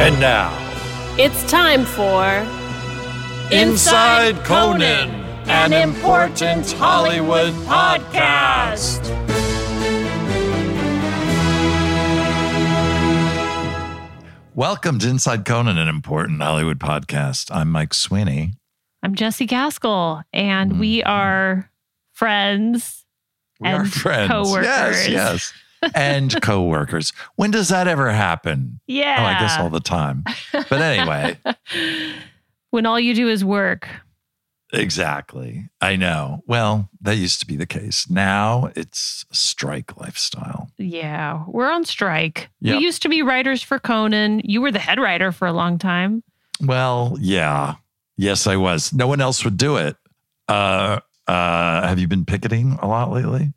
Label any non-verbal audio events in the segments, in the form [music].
And now, It's time for Inside Conan, an important Hollywood podcast. Welcome to Inside Conan, an important Hollywood podcast. I'm Mike Sweeney. I'm Jessie Gaskell, and we mm-hmm. are friends We and are friends. coworkers. Yes, yes. And co-workers. When does that ever happen? Yeah. Oh, I guess all the time. But anyway, [laughs] when all you do is work. exactly. I know. Well, that used to be the case. Now it's strike lifestyle. Yeah, we're on strike. Yep. We used to be writers for Conan. You were the head writer for a long time. Well, yeah. Yes, I was. No one else would do it. Uh, uh, have you been picketing a lot lately?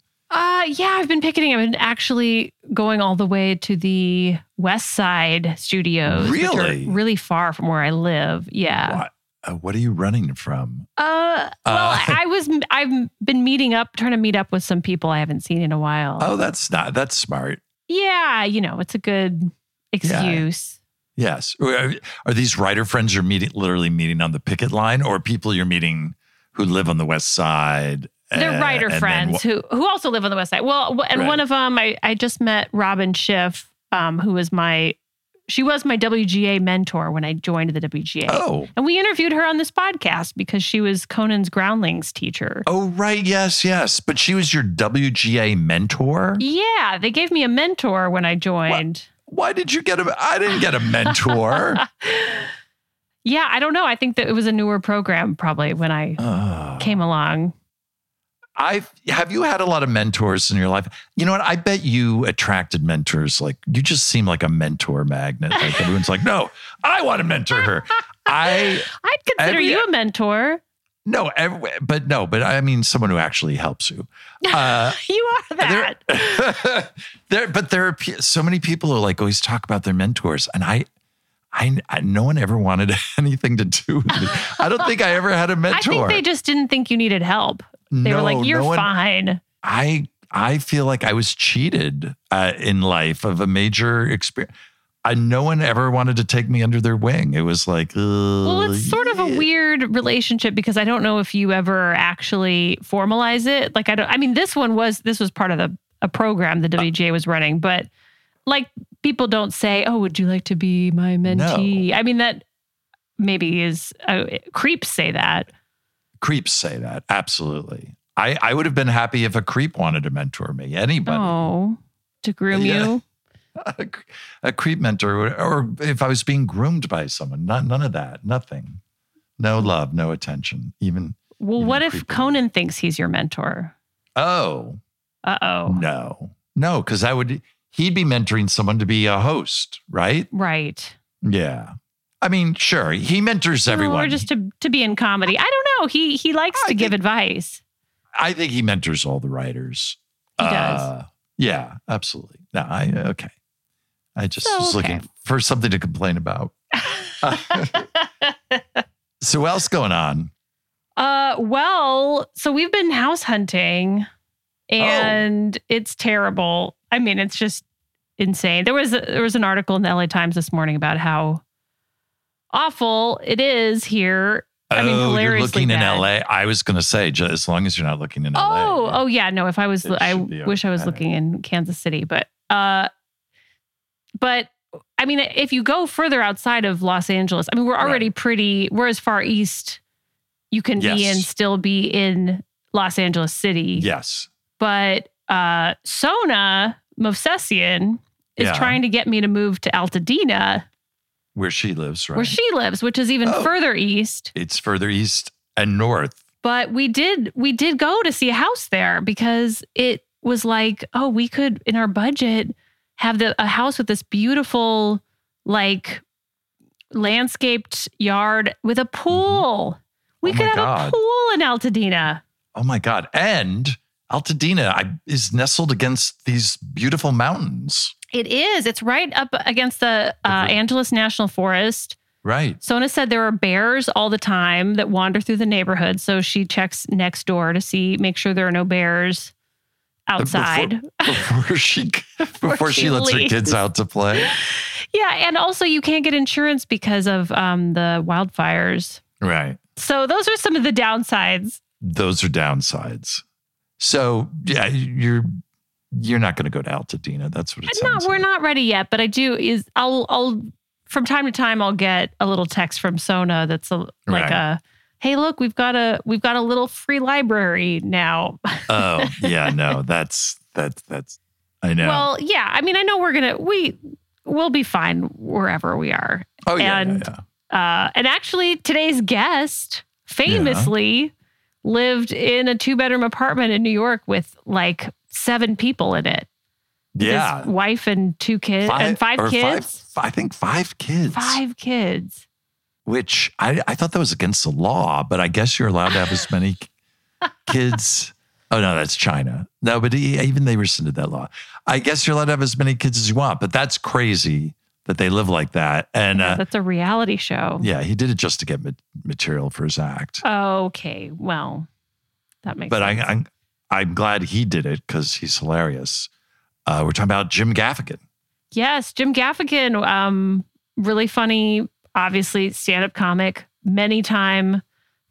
Uh yeah, I've been picketing. I've been actually going all the way to the West Side studios. Really? really far from where I live. Yeah. What? Uh, what are you running from? Uh, well, Uh, [laughs] I was. I've been meeting up, trying to meet up with some people I haven't seen in a while. Oh, that's not. That's smart. yeah, you know, it's a good excuse. Yes. Are, are these writer friends you're meeting, literally meeting on the picket line, or people you're meeting who live on the West Side? They're uh, writer then friends wh- who who also live on the west side. Well, w- and Right. one of them, I I just met Robin Schiff, um, who was my she was my WGA mentor when I joined the WGA. Oh. And we interviewed her on this podcast because she was Conan's Groundlings teacher. Oh, right. Yes, yes. But she was your WGA mentor. Yeah, they gave me a mentor when I joined. Why did you get a? I didn't get a mentor. [laughs] Yeah, I don't know. I think that it was a newer program probably when I Oh. came along. I have you had a lot of mentors in your life? You know what? I bet you attracted mentors. Like you just seem like a mentor magnet. Like everyone's like, no, I want to mentor her. I [laughs] I'd consider Every- you a mentor. no, every, but no, but I mean someone who actually helps you. Uh, [laughs] You are that. there, [laughs] there, but there are so many people who like always talk about their mentors, and I. I, I no one ever wanted anything to do with me. I don't think I ever had a mentor. I think they just didn't think you needed help. They were like, "You're no one- fine." I I feel like I was cheated uh, in life of a major experience. I, no one ever wanted to take me under their wing. It was like, uh, Well, it's sort of a weird relationship because I don't know if you ever actually formalize it. Like I don't I mean this one was this was part of the a program the WGA was running, but like people don't say, "Oh, would you like to be my mentee?" I mean that maybe is uh, creeps say that. Creeps say that. Absolutely. I, I would have been happy if a creep wanted to mentor me. Anybody, Oh, to groom Yeah. you. [laughs] a, a creep mentor, or, if I was being groomed by someone, not, none of that, nothing. No love, no attention. Even, Well, Even what if creepy. Conan thinks he's your mentor? oh, Uh oh. no, no, because I would, he'd be mentoring someone to be a host, right? Right. Yeah. I mean, sure, he mentors everyone. Or just to, to be in comedy. I don't He he likes I to give advice. I think he mentors all the writers. He does. Uh, yeah, absolutely. No, I okay. I just So, was okay. looking for something to complain about. [laughs] so what else going on? Uh, well, so we've been house hunting, Oh. and it's terrible. I mean, it's just insane. There was a, there was an article in the LA Times this morning about how awful it is here I mean, oh, you're looking bad. in LA. I was going to say, ju- as long as you're not looking in Oh, LA. oh yeah, no. If I was, I wish I was looking in Kansas City, but uh, but I mean, if you go further outside of Los Angeles, I mean, we're already pretty. We're as far east you can be and still be in Los Angeles City. Yes. But uh, Sona Movsesian is Yeah. trying to get me to move to Altadena, Where she lives, right? where she lives, which is even Oh. further east. it's further east and north. but we did we did go to see a house there because it was like oh we could in our budget have the a house with this beautiful like landscaped yard with a mm-hmm. pool we Oh could have God. a pool in altadena Oh my God. And Altadena I, is nestled against these beautiful mountains. It is it's right up against the uh, angeles national forest Right. Sona said there are bears all the time that wander through the neighborhood. So she checks next door to see, make sure there are no bears outside. [laughs] Before she before she, she lets her kids out to play. Yeah, and also you can't get insurance because of um, the wildfires. Right. So those are some of the downsides. Those are downsides. So yeah, you're you're not going to go to Altadena. That's what it No, sounds we're not ready yet, but I do is I'll I'll from time to time I'll get a little text from Sona that's a, like Right. a hey look we've got a we've got a little free library now. Oh [laughs] yeah, no, that's that's that's. I know. Well, yeah, I mean I know we're gonna we we'll be fine wherever we are. oh yeah, and- yeah, yeah. Uh, and actually, today's guest famously lived in a two bedroom apartment in New York with like seven people in it. Yeah. His wife and two kids and five kids. Five, I think five kids. Five kids. Which I, I thought that was against the law, but I guess you're allowed to have as many [laughs] kids. Oh no, that's China. No, but he, even they rescinded that law. I guess you're allowed to have as many kids as you want, but that's crazy that they live like that. And uh, That's a reality show. yeah, he did it just to get ma- material for his act. Okay. Well, that makes but I, sense. I'm I'm glad he did it because he's hilarious. Uh, we're talking about Jim Gaffigan. yes, Jim Gaffigan, um, really funny, obviously stand up comic, many time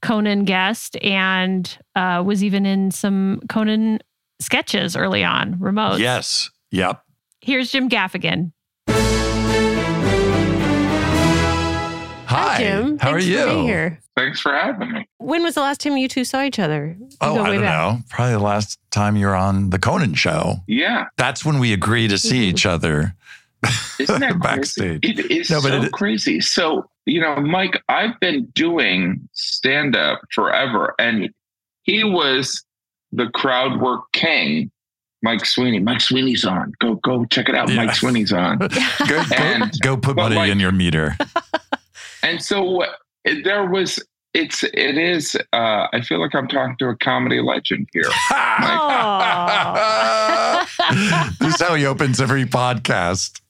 Conan guest, and uh, was even in some Conan sketches early on, remote. Yes. Yep. Here's Jim Gaffigan. Hi. Jim. How Thanks are you? For being here. Thanks for having me. When was the last time you two saw each other? You Oh, I don't back. know. Probably the last time you're on the Conan show. Yeah, That's when we agree to see each mm-hmm. other isn't that [laughs] backstage. Crazy? It is No, but so it- crazy. So you know, Mike, I've been doing stand up forever, and he was the crowd work king. Mike Sweeney. Mike Sweeney's on. Go go check it out. Yeah. Mike Sweeney's on. [laughs] Go, go, And- go put money like- in your meter. [laughs] And so it- there was. It's it is. Uh, I feel like I'm talking to a comedy legend here. [laughs] this is how he opens every podcast.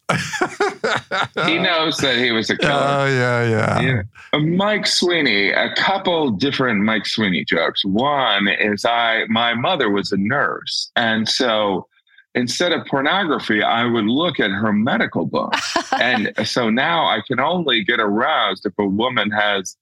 He knows that he was a killer. Oh yeah, yeah. Yeah. Mike Sweeney, a couple different Mike Sweeney jokes. One is I my mother was a nurse. And so instead of pornography, I would look at her medical book. [laughs] and so now I can only get aroused if a woman has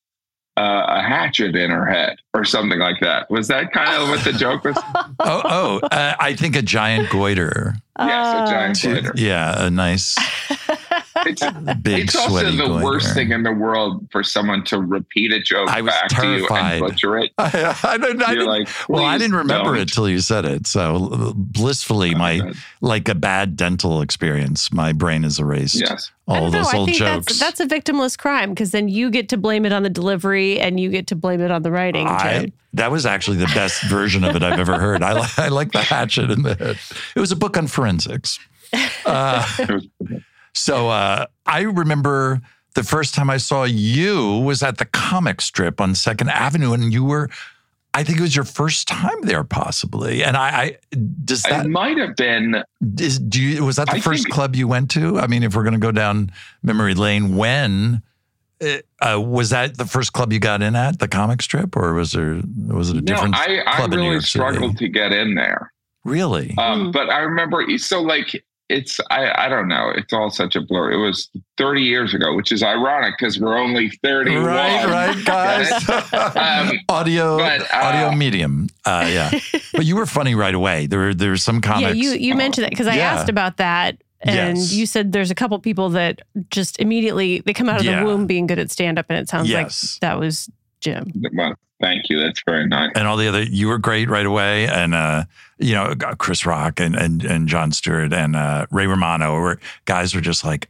uh, a hatchet in her head or something like that. Was that kind of what the joke was? [laughs] Oh, oh. Uh, I think a giant goiter. yes, a giant To- glitter. yeah, a nice [laughs] It's, [laughs] big it's also the goiter. worst thing in the world for someone to repeat a joke I was back to you and butcher it. [laughs] I, I don't. I didn't, like, well, I didn't remember don't." it till you said it. So blissfully, Oh, my God. like a bad dental experience. My brain is erased. Yes. All don't know. those I old think jokes. that's that's a victimless crime because then you get to blame it on the delivery and you get to blame it on the writing. I, that was actually the best [laughs] version of it I've ever heard. I, I like the hatchet in the head. It was a book on forensics. Uh, so uh, I remember the first time I saw you was at the comic strip on Second Avenue, and you were, I think it was your first time there, possibly. And I, I does that it might have been is, do you was that the I first think- club you went to? I mean, if we're going to go down memory lane, when uh, uh, was that the first club you got in at the comic strip, or was there was it a different no. I, I club in New really York City? struggled to get in there, Really? um, Mm. but I remember. So like it's I, I don't know. It's all such a blur. It was 30 years ago, which is ironic because we're only 31. Right, right, [laughs] guys. Um, [laughs] audio, but, uh, audio medium. Uh, yeah, [laughs] but you were funny right away. There, were there were some comics. Yeah, you you mentioned that because I Yeah. asked about that, and Yes. you said there's a couple people that just immediately they come out of Yeah. the womb being good at stand up, and it sounds Yes. like that was Jim. well, thank you. That's very nice. and all the other you were great right away and uh you know chris rock and and, and jon stewart and uh ray romano were guys were just like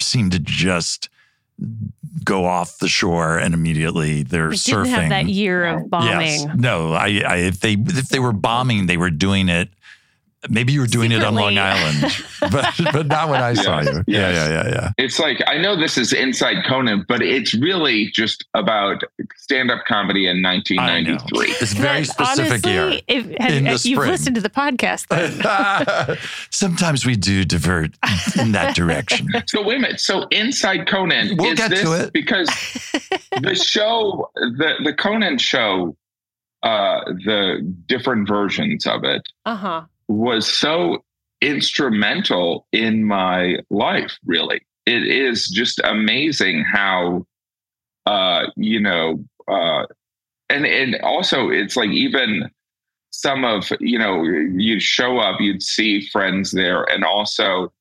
seemed to just go off the shore and immediately they're surfing didn't have that year of bombing. Yes. no I, I if they if they were bombing they were doing it maybe you were doing it on long island [laughs] but but not when i saw you yeah yes. yeah yeah yeah It's like I know this is inside Conan, but it's really just about stand-up comedy in 1993. it's very That, specific honestly, year If, have, In the you've spring. listened to the podcast, then. [laughs] Sometimes we do divert in that direction. [laughs] So wait a minute. So inside Conan, We'll is get this to it. because the show, the the Conan show, uh, the different versions of it uh huh. Was so instrumental in my life. Really, it is just amazing how, uh, you know, uh, and and also it's like even some of you know you'd show up, you'd see friends there, and also.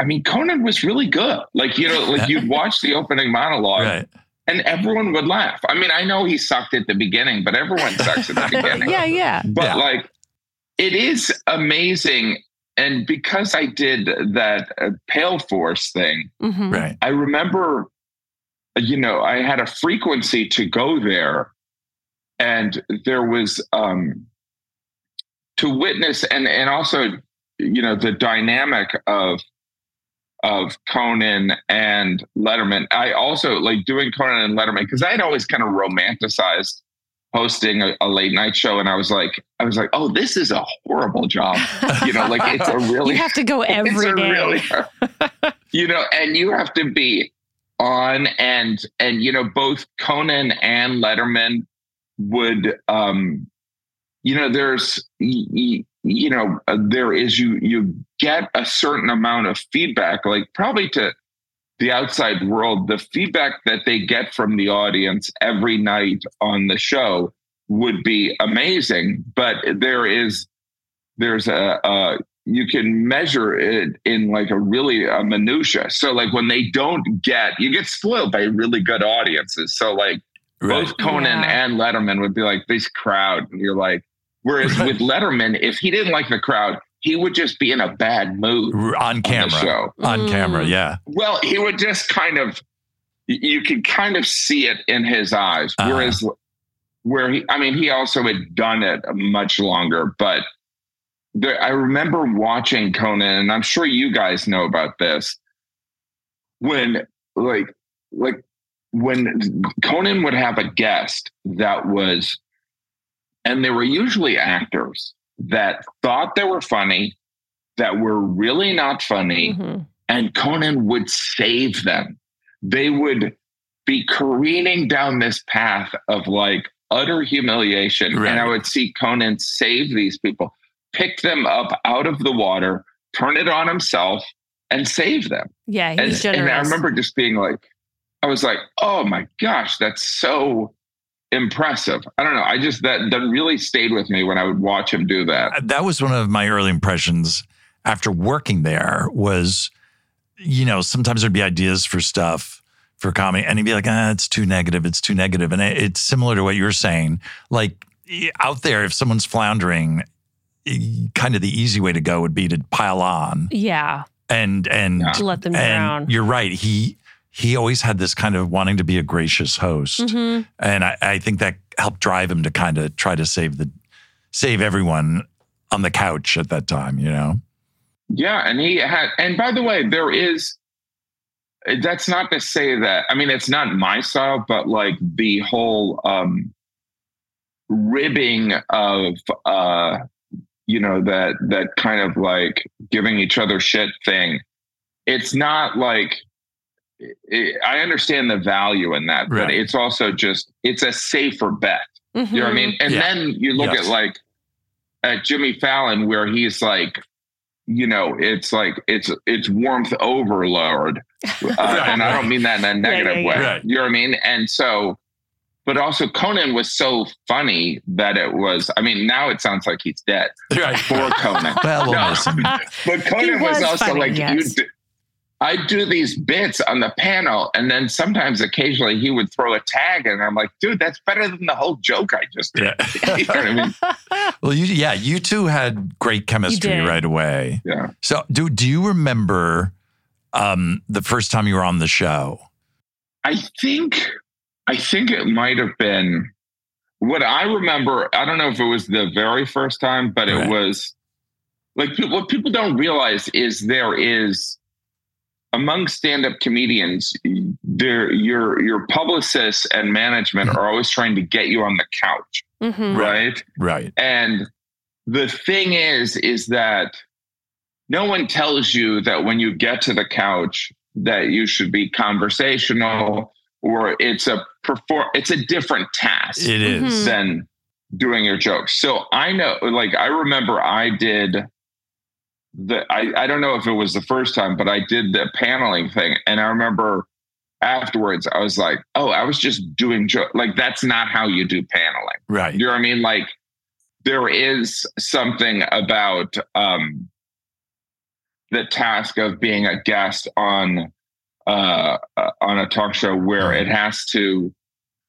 I mean, Conan was really good. Like, you know, like you'd [laughs] watch the opening monologue Right. and everyone would laugh. I mean, I know he sucked at the beginning, but everyone sucks at the [laughs] beginning. Yeah, yeah. But Yeah. like, it is amazing. And because I did that uh, Pale Force thing, hmm Right. I remember, you know, I had a frequency to go there, and there was um, to witness, and and also, you know, the dynamic of of Conan and Letterman. I also like doing Conan and Letterman because I had always kind of romanticized hosting a, a late night show, and I was like, I was like, oh, this is a horrible job, you know, like it's a [laughs] really You have to go [laughs] every a really- [laughs] you know, and you have to be on and and you know both Conan and Letterman would um you know there's y- y- you know uh, there is you you get a certain amount of feedback like probably to the outside world the feedback that they get from the audience every night on the show would be amazing but there is there's a, a you can measure it in like a really a minutia so like when they don't get you get spoiled by really good audiences so like Right. both Conan Yeah. and Letterman would be like this crowd, and you're like, whereas with Letterman, if he didn't like the crowd, he would just be in a bad mood R- on on the camera. show. On Mm. camera, yeah. Well, he would just kind of you could kind of see it in his eyes. Uh-huh. Whereas, where he, I mean, he also had done it much longer, but there, I remember watching Conan, and I'm sure you guys know about this. When, like, like when Conan would have a guest that was, and they were usually actors that thought they were funny, that were really not funny, Mhm. and Conan would save them. They would be careening down this path of like utter humiliation. Right. And I would see Conan save these people, pick them up out of the water, turn it on himself, and save them. Yeah, And, he's and generous. I remember just being like, I was like, oh my gosh, that's so impressive. I don't know. I just, that, that really stayed with me when I would watch him do that. That was one of my early impressions after working there was, you know, sometimes there'd be ideas for stuff for comedy and he'd be like, ah, it's too negative. It's too negative. And it, it's similar to what you're saying. Like out there, if someone's floundering, kind of the easy way to go would be to pile on yeah, and, and, Yeah. to let them and drown. you're right. He, he always had this kind of wanting to be a gracious host. Mhm. And I, I think that helped drive him to kind of try to save the save everyone on the couch at that time, you know? Yeah, and he had, and by the way, there is. That's not to say that. I mean, it's not my style, but like the whole um, ribbing of, uh, you know, that that kind of like giving each other shit thing. It's not like it, I understand the value in that, but it's also just it's a safer bet. You know what I Mhm. mean? And Yeah. then you look Yes. at like at Jimmy Fallon, where he's like you know, it's like it's it's warmth overload, uh, [laughs] and I don't mean that in a negative yeah, way. yeah. Right. You know what I mean? And so, but also Conan was so funny that it was. I mean, now it sounds like he's dead. [laughs] Right. Poor Conan. Well, [laughs] we'll No. But Conan was, was also funny, like yes. you. Do, I do these bits on the panel, and then sometimes, occasionally, he would throw a tag, and I'm like, "Dude, that's better than the whole joke I just did." Yeah. [laughs] you know what I mean? [laughs] Well, you, yeah, you two had great chemistry right away. Yeah. So, do do you remember um, the first time you were on the show? I think, I think it might have been what I remember. I don't know if it was the very first time, but it was like what people don't realize is there is among stand-up comedians there your your publicists and management are always trying to get you on the couch Mhm. right Right. and the thing is is that no one tells you that when you get to the couch that you should be conversational or it's a perform it's a different task It is. Mhm. than doing your jokes. So I know like I remember I did the I, I don't know if it was the first time, but I did the paneling thing. And I remember afterwards I was like, oh, I was just doing joke like that's not how you do paneling. Right. You know what I mean? Like there is something about um, the task of being a guest on uh, uh, on a talk show where it has to.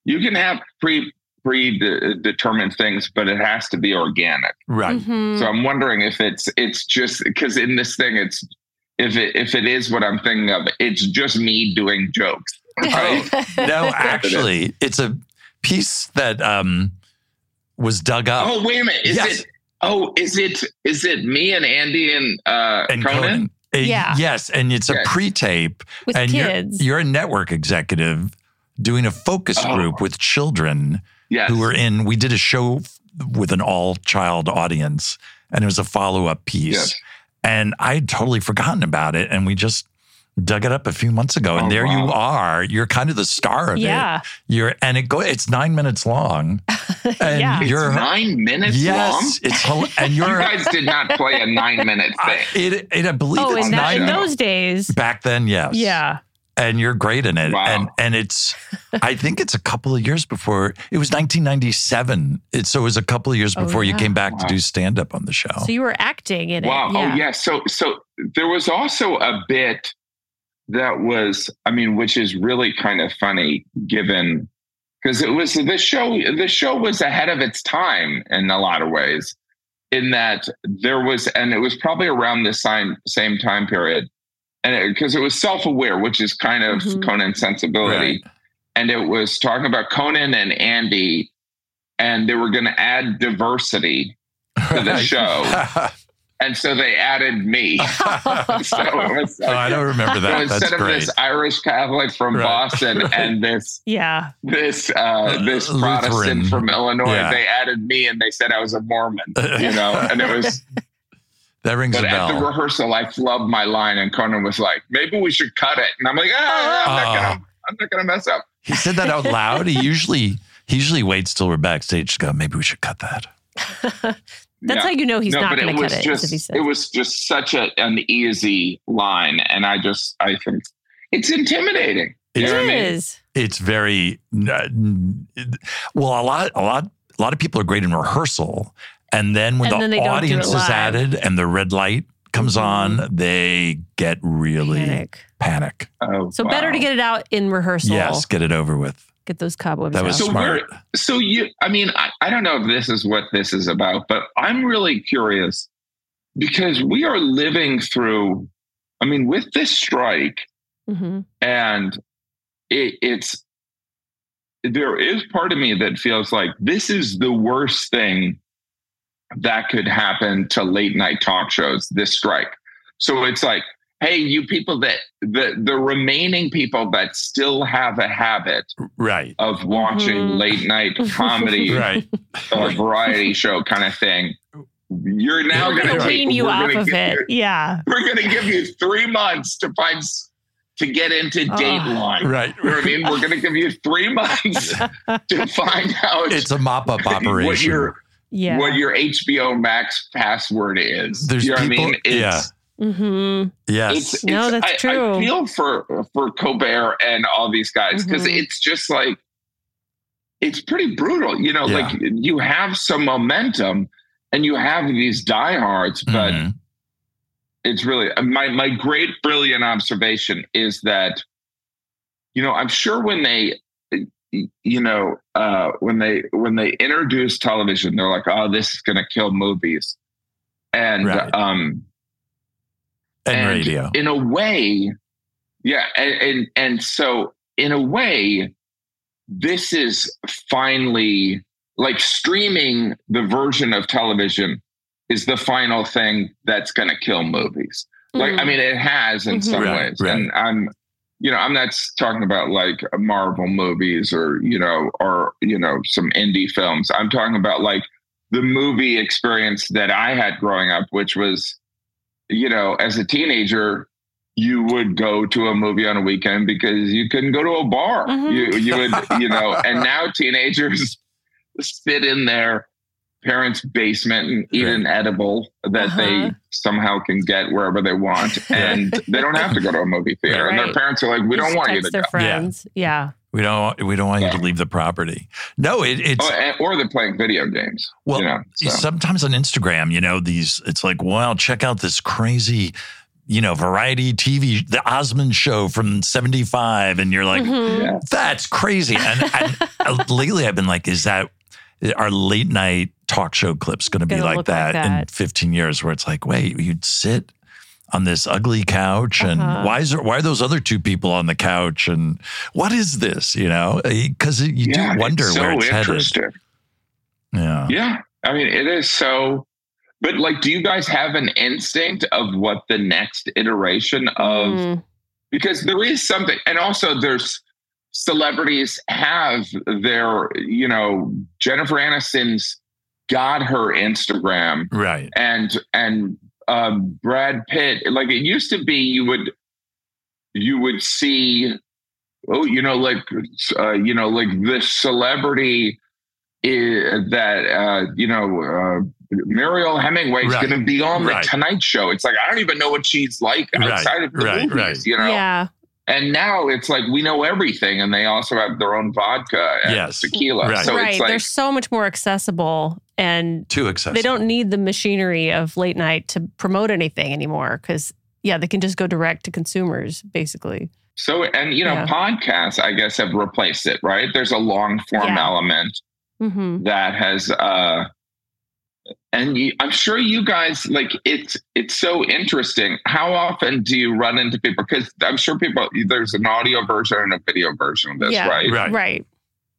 You can have pre predetermined things, but it has to be organic. Right. Mhm. So I'm wondering if it's it's just because in this thing it's if it if it is what I'm thinking of, it's just me doing jokes. [laughs] Right? No, [laughs] actually, it's a piece that um, was dug up. Oh wait a minute! Is Yes. it? Oh, is it? Is it me and Andy and uh, and Conan? Conan. Uh, Yeah. Yes, and it's a Yes. pre-tape, With and kids. You're, you're a network executive doing a focus Oh. group with children Yes. who were in. We did a show with an all-child audience, and it was a follow-up piece. Yes. And I had totally forgotten about it, and we just dug it up a few months ago, and Oh, there you are. You're kind of the star of yeah. it. You're, and it go. It's nine minutes long, [laughs] and Yeah. You're nine minutes long. yes, it's hel- and You you're. guys did not play a nine-minute [laughs] thing. It, it, I believe Oh, it's in, that, nine in minutes. those days. back then. Yes. Yeah. And you're great in it. Wow. And and it's I think it's a couple of years before it was 1997. It, so it was a couple of years Oh, before you came back to do stand up on the show. So you were acting in it. Wow. it. Oh yeah. So so there was also a bit that was, I mean, which is really kind of funny given because it was the show. The show was ahead of its time in a lot of ways, in that there was, and it was probably around this same same time period, and because it, was self aware, which is kind of Mhm. Conan's sensibility, Right. and it was talking about Conan and Andy, and they were going to add diversity to the show. [laughs] And so they added me. [laughs] so it was oh, I don't remember so that. instead That's of great. this Irish Catholic from Right. Boston Right. and this [laughs] yeah. this uh, this Uh, Protestant from Illinois, Yeah. they added me and they said I was a Mormon. You know, and it was. That rings But a at the rehearsal, I flubbed my line, and Conan was like, "Maybe we should cut it." And I'm like, ah, I'm, not Oh. gonna, I'm not gonna mess up. he said that out loud. He usually he usually waits till we're backstage to go. Maybe we should cut that. [laughs] That's Yeah. how you know he's no, not going to was cut it. just is if he said. it was just such a, an easy line, and I just I think it's intimidating. You It's- know what I mean? It's very well. A lot a lot a lot of people are great in rehearsal, and then when And the they don't do it audience is added and the red light comes Mhm. on, they get really Panic. panic. Oh, So better to get it out in rehearsal. Yes, get it over with. Get those cobwebs That was out. So smart. So you, I mean, I, I don't know if this is what this is about, but I'm really curious because we are living through, I mean, with this strike, hmm and it, it's, there is part of me that feels like this is the worst thing that could happen to late night talk shows, this strike. So it's like, hey, you people that, the, the remaining people that still have a habit Right. of watching Mhm. late night comedy [laughs] Right. a variety show kind of thing. You're now going Gonna to wean you we're off gonna of it. you- Yeah. we're going to give you three months to find to get into Oh. Dateline. Right. You know what I mean? We're going to give you three months [laughs] to find out It's a mop up [laughs] what operation. your Yeah. what your HBO Max password is. There's you know people- what I mean? yeah. Mm-hmm. Yes. It's, No, that's I, true. I feel for for Colbert and all these guys because Mhm. it's just like it's pretty brutal. You know, Yeah. like you have some momentum and you have these diehards, but Mhm. it's really my my great brilliant observation is that you know i'm sure when they you know uh when they when they introduce television they're like oh this is going to kill movies and Right. um and, radio. in a way yeah and, and and so in a way this is finally like streaming the version of television is the final thing that's going to kill movies like i mean it has in Mhm. some Right, ways right. and i'm you know i'm not talking about like marvel movies or you know or you know some indie films i'm talking about like the movie experience that i had growing up which was you know as a teenager you would go to a movie on a weekend because you couldn't go to a bar Mhm. you you would you know [laughs] and now teenagers [laughs] sit in their parents' basement and eat an edible that Uh-huh. they somehow can get wherever they want, [laughs] and they don't have to go to a movie theater. And their parents are like, "We don't want you to their go." friends. Yeah. We don't. We don't want you to leave the property. No, it, it's Oh, or they're playing video games. well. you know, so. Sometimes on Instagram, you know, these. It's like, wow, check out this crazy, you know, variety TV, the Osmond Show from '75, and you're like, Mhm. Yeah. that's crazy. And, and uh, lately, I've been like, is that our late night talk show clips going to be like look like that, in 15 years? Where it's like, wait, you'd sit on this ugly couch, and Uh-huh. why is there, why are those other two people on the couch, and what is this? You know, because you yeah, do wonder it's so where it's headed. interesting. Yeah. Yeah, I mean, it is so. But like, do you guys have an instinct of what the next iteration of? Mm. Because there is something, and also there's celebrities have their, you know, Jennifer Aniston's got her Instagram, Right. and and um, Brad Pitt. Like it used to be, you would you would see, oh, you know, like uh, you know, like this celebrity is, that uh, you know. Uh, Mariel Hemingway is Right. going to be on the Right. Tonight Show. It's like I don't even know what she's like Right. outside of the Right. movies, Right. you know. Yeah. And now it's like we know everything, and they also have their own vodka and Yes. tequila. Right. So right. it's like They're so much more accessible and Too accessible. they don't need the machinery of late night to promote anything anymore because yeah, they can just go direct to consumers basically. so, and you know, Yeah. podcasts I guess have replaced it. Right? There's a long form Yeah. element Mm-hmm. that has, uh and you, I'm sure you guys like it's. It's so interesting. How often do you run into people? Because I'm sure people there's an audio version and a video version of this, Yeah. right? Right. Right.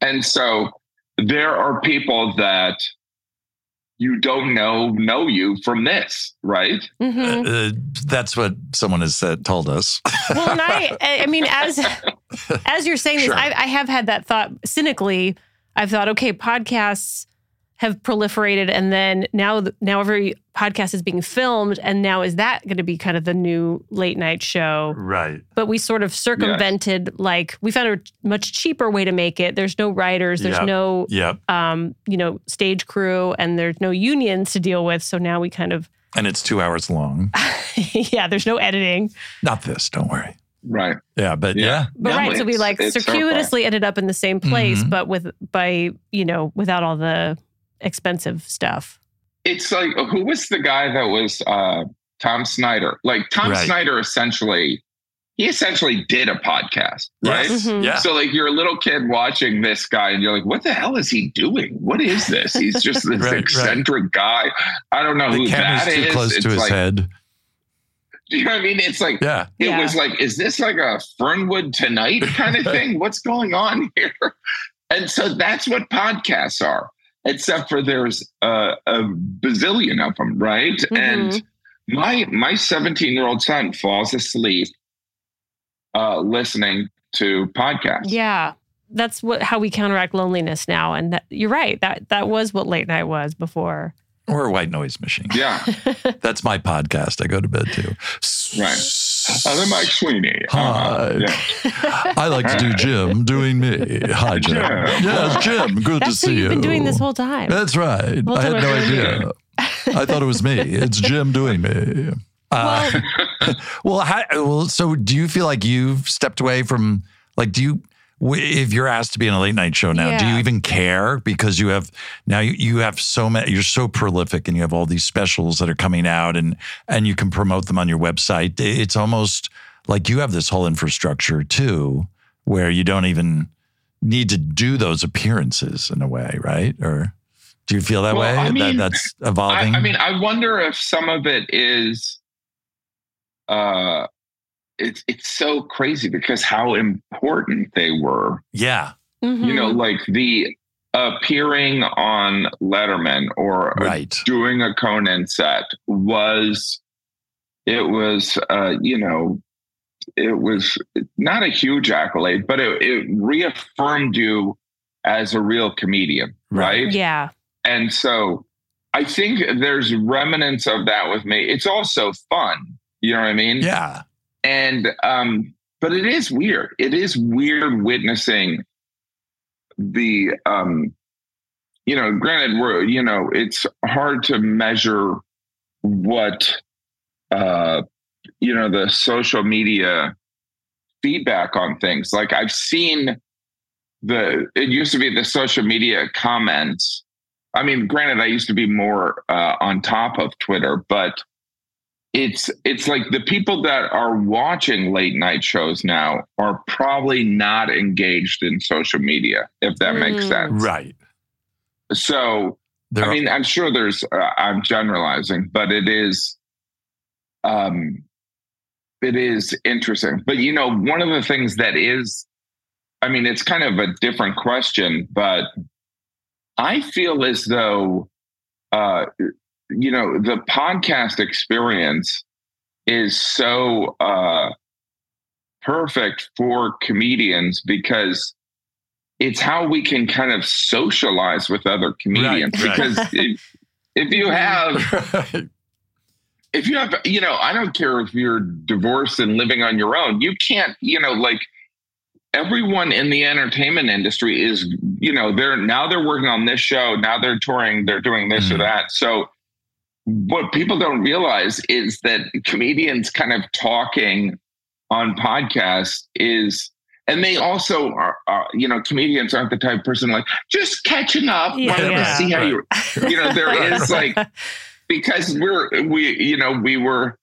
And so there are people that you don't know know you from this, right? hmm Uh, that's what someone has said, told us. well, and I, [laughs] I mean, as as you're saying Sure. this, I, I have had that thought cynically. I've thought, okay, podcasts have proliferated, and then now, now every podcast is being filmed, and now is that going to be kind of the new late night show? right. But we sort of circumvented, like we found a much cheaper way to make it. There's no writers, there's Yep. no, Yep. um, you know, stage crew, and there's no unions to deal with. So now we kind of, And it's two hours long. [laughs] yeah, there's no editing. Not this, don't worry. Right. Yeah, but Yeah. yeah. But No, right, so we like it's so circuitously ended up in the same place, Mhm. but with by you know without all the expensive stuff. It's like who was the guy that was uh Tom Snyder? Like Tom Right. Snyder essentially he essentially did a podcast, right? Yes. Mhm. Yeah. So like you're a little kid watching this guy and you're like, what the hell is he doing? What is this? He's just [laughs] this Right, right. eccentric guy. I don't know The who camera's that too close it's to his like, head. Do you know what I mean? It's like Yeah. it Yeah. was like, is this like a Fernwood Tonight kind of [laughs] thing? What's going on here? And so that's what podcasts are, except for there's uh, a bazillion of them, right? Mhm. And my my 17 year old son falls asleep uh, listening to podcasts. Yeah, that's what how we counteract loneliness now. And that, you're right that that was what late night was before. Or a white noise machine. Yeah. [laughs] That's my podcast. I go to bed too. Right. I'm Mike Sweeney. Hi. Uh, yeah. [laughs] I like to do Jim doing me. Hi, Jim. Jim. Yes, Jim. Good to see you. you've been doing this whole time. That's right. Whole I had no idea. I thought it was me. It's Jim doing me. Uh, well, [laughs] how, well, so do you feel like you've stepped away from like do you w- if you're asked to be in a late night show now, do you even care because you have now you, you have so many you're so prolific and you have all these specials that are coming out and and you can promote them on your website. It's almost like you have this whole infrastructure too where you don't even need to do those appearances in a way, right? Or do you feel that Well, way? I mean, that that's I, evolving? I mean, I wonder if some of it is, uh, it's it's so crazy because how important they were. yeah. Mhm. You know, like the appearing on Letterman or Right. doing a Conan set was, it was, uh, you know, it was not a huge accolade, but it, it reaffirmed you as a real comedian, Right. right? yeah. And so I think there's remnants of that with me. It's also fun. You know what I mean? Yeah. And um, but it is weird. It is weird witnessing the um you know, granted we're you know, it's hard to measure what uh you know the social media feedback on things. Like I've seen the it used to be the social media comments I mean, granted, I used to be more uh, on top of Twitter, but it's it's like the people that are watching late night shows now are probably not engaged in social media, if that makes Mm. sense. Right. So, There I mean, I'm sure there's. Uh, I'm generalizing, but it is. Um, it is interesting, but you know, one of the things that is, I mean, it's kind of a different question, but I feel as though, uh, you know, the podcast experience is so uh, perfect for comedians because it's how we can kind of socialize with other comedians. right. Because [laughs] if, if you have Right. if you have, you know, I don't care if you're divorced and living on your own, you can't, you know, like everyone in the entertainment industry is, you know, they're now they're working on this show, now they're touring, they're doing this or Mhm. that. So what people don't realize is that comedians kind of talking on podcasts is and they also are, are you know comedians aren't the type of person like just catching up Yeah, wanted yeah. to see how you you know there is [laughs] like because we're we you know we were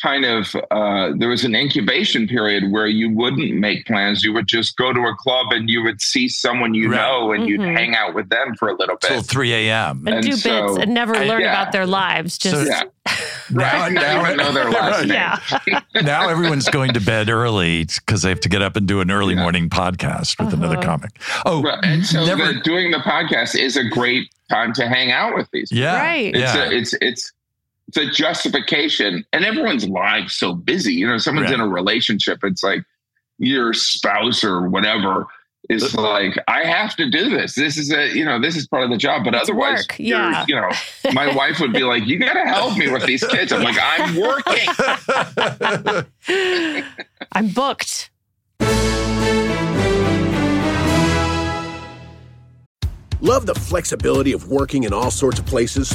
kind of uh there was an incubation period where you wouldn't make plans you would just go to a club and you would see someone you Right. know and you'd Mhm. hang out with them for a little bit Till 3 a.m. and, And do so- bits and never I- learn yeah. about their lives. Just So- yeah Now, [laughs] right now, you know their last [laughs] yeah. now everyone's going to bed early because they have to get up and do an early Yeah. morning podcast with another Uh-huh. comic. Oh, Right. and so never. the, doing the podcast is a great time to hang out with these yeah. Right. it's Yeah. a, it's it's it's a justification and everyone's lives so busy you know someone's Right. in a relationship it's like your spouse or whatever is like i have to do this this is a you know this is part of the job but It's otherwise yeah. you know my [laughs] wife would be like you got to help me with these kids i'm like i'm working [laughs] [laughs] I'm booked. Love the flexibility of working in all sorts of places?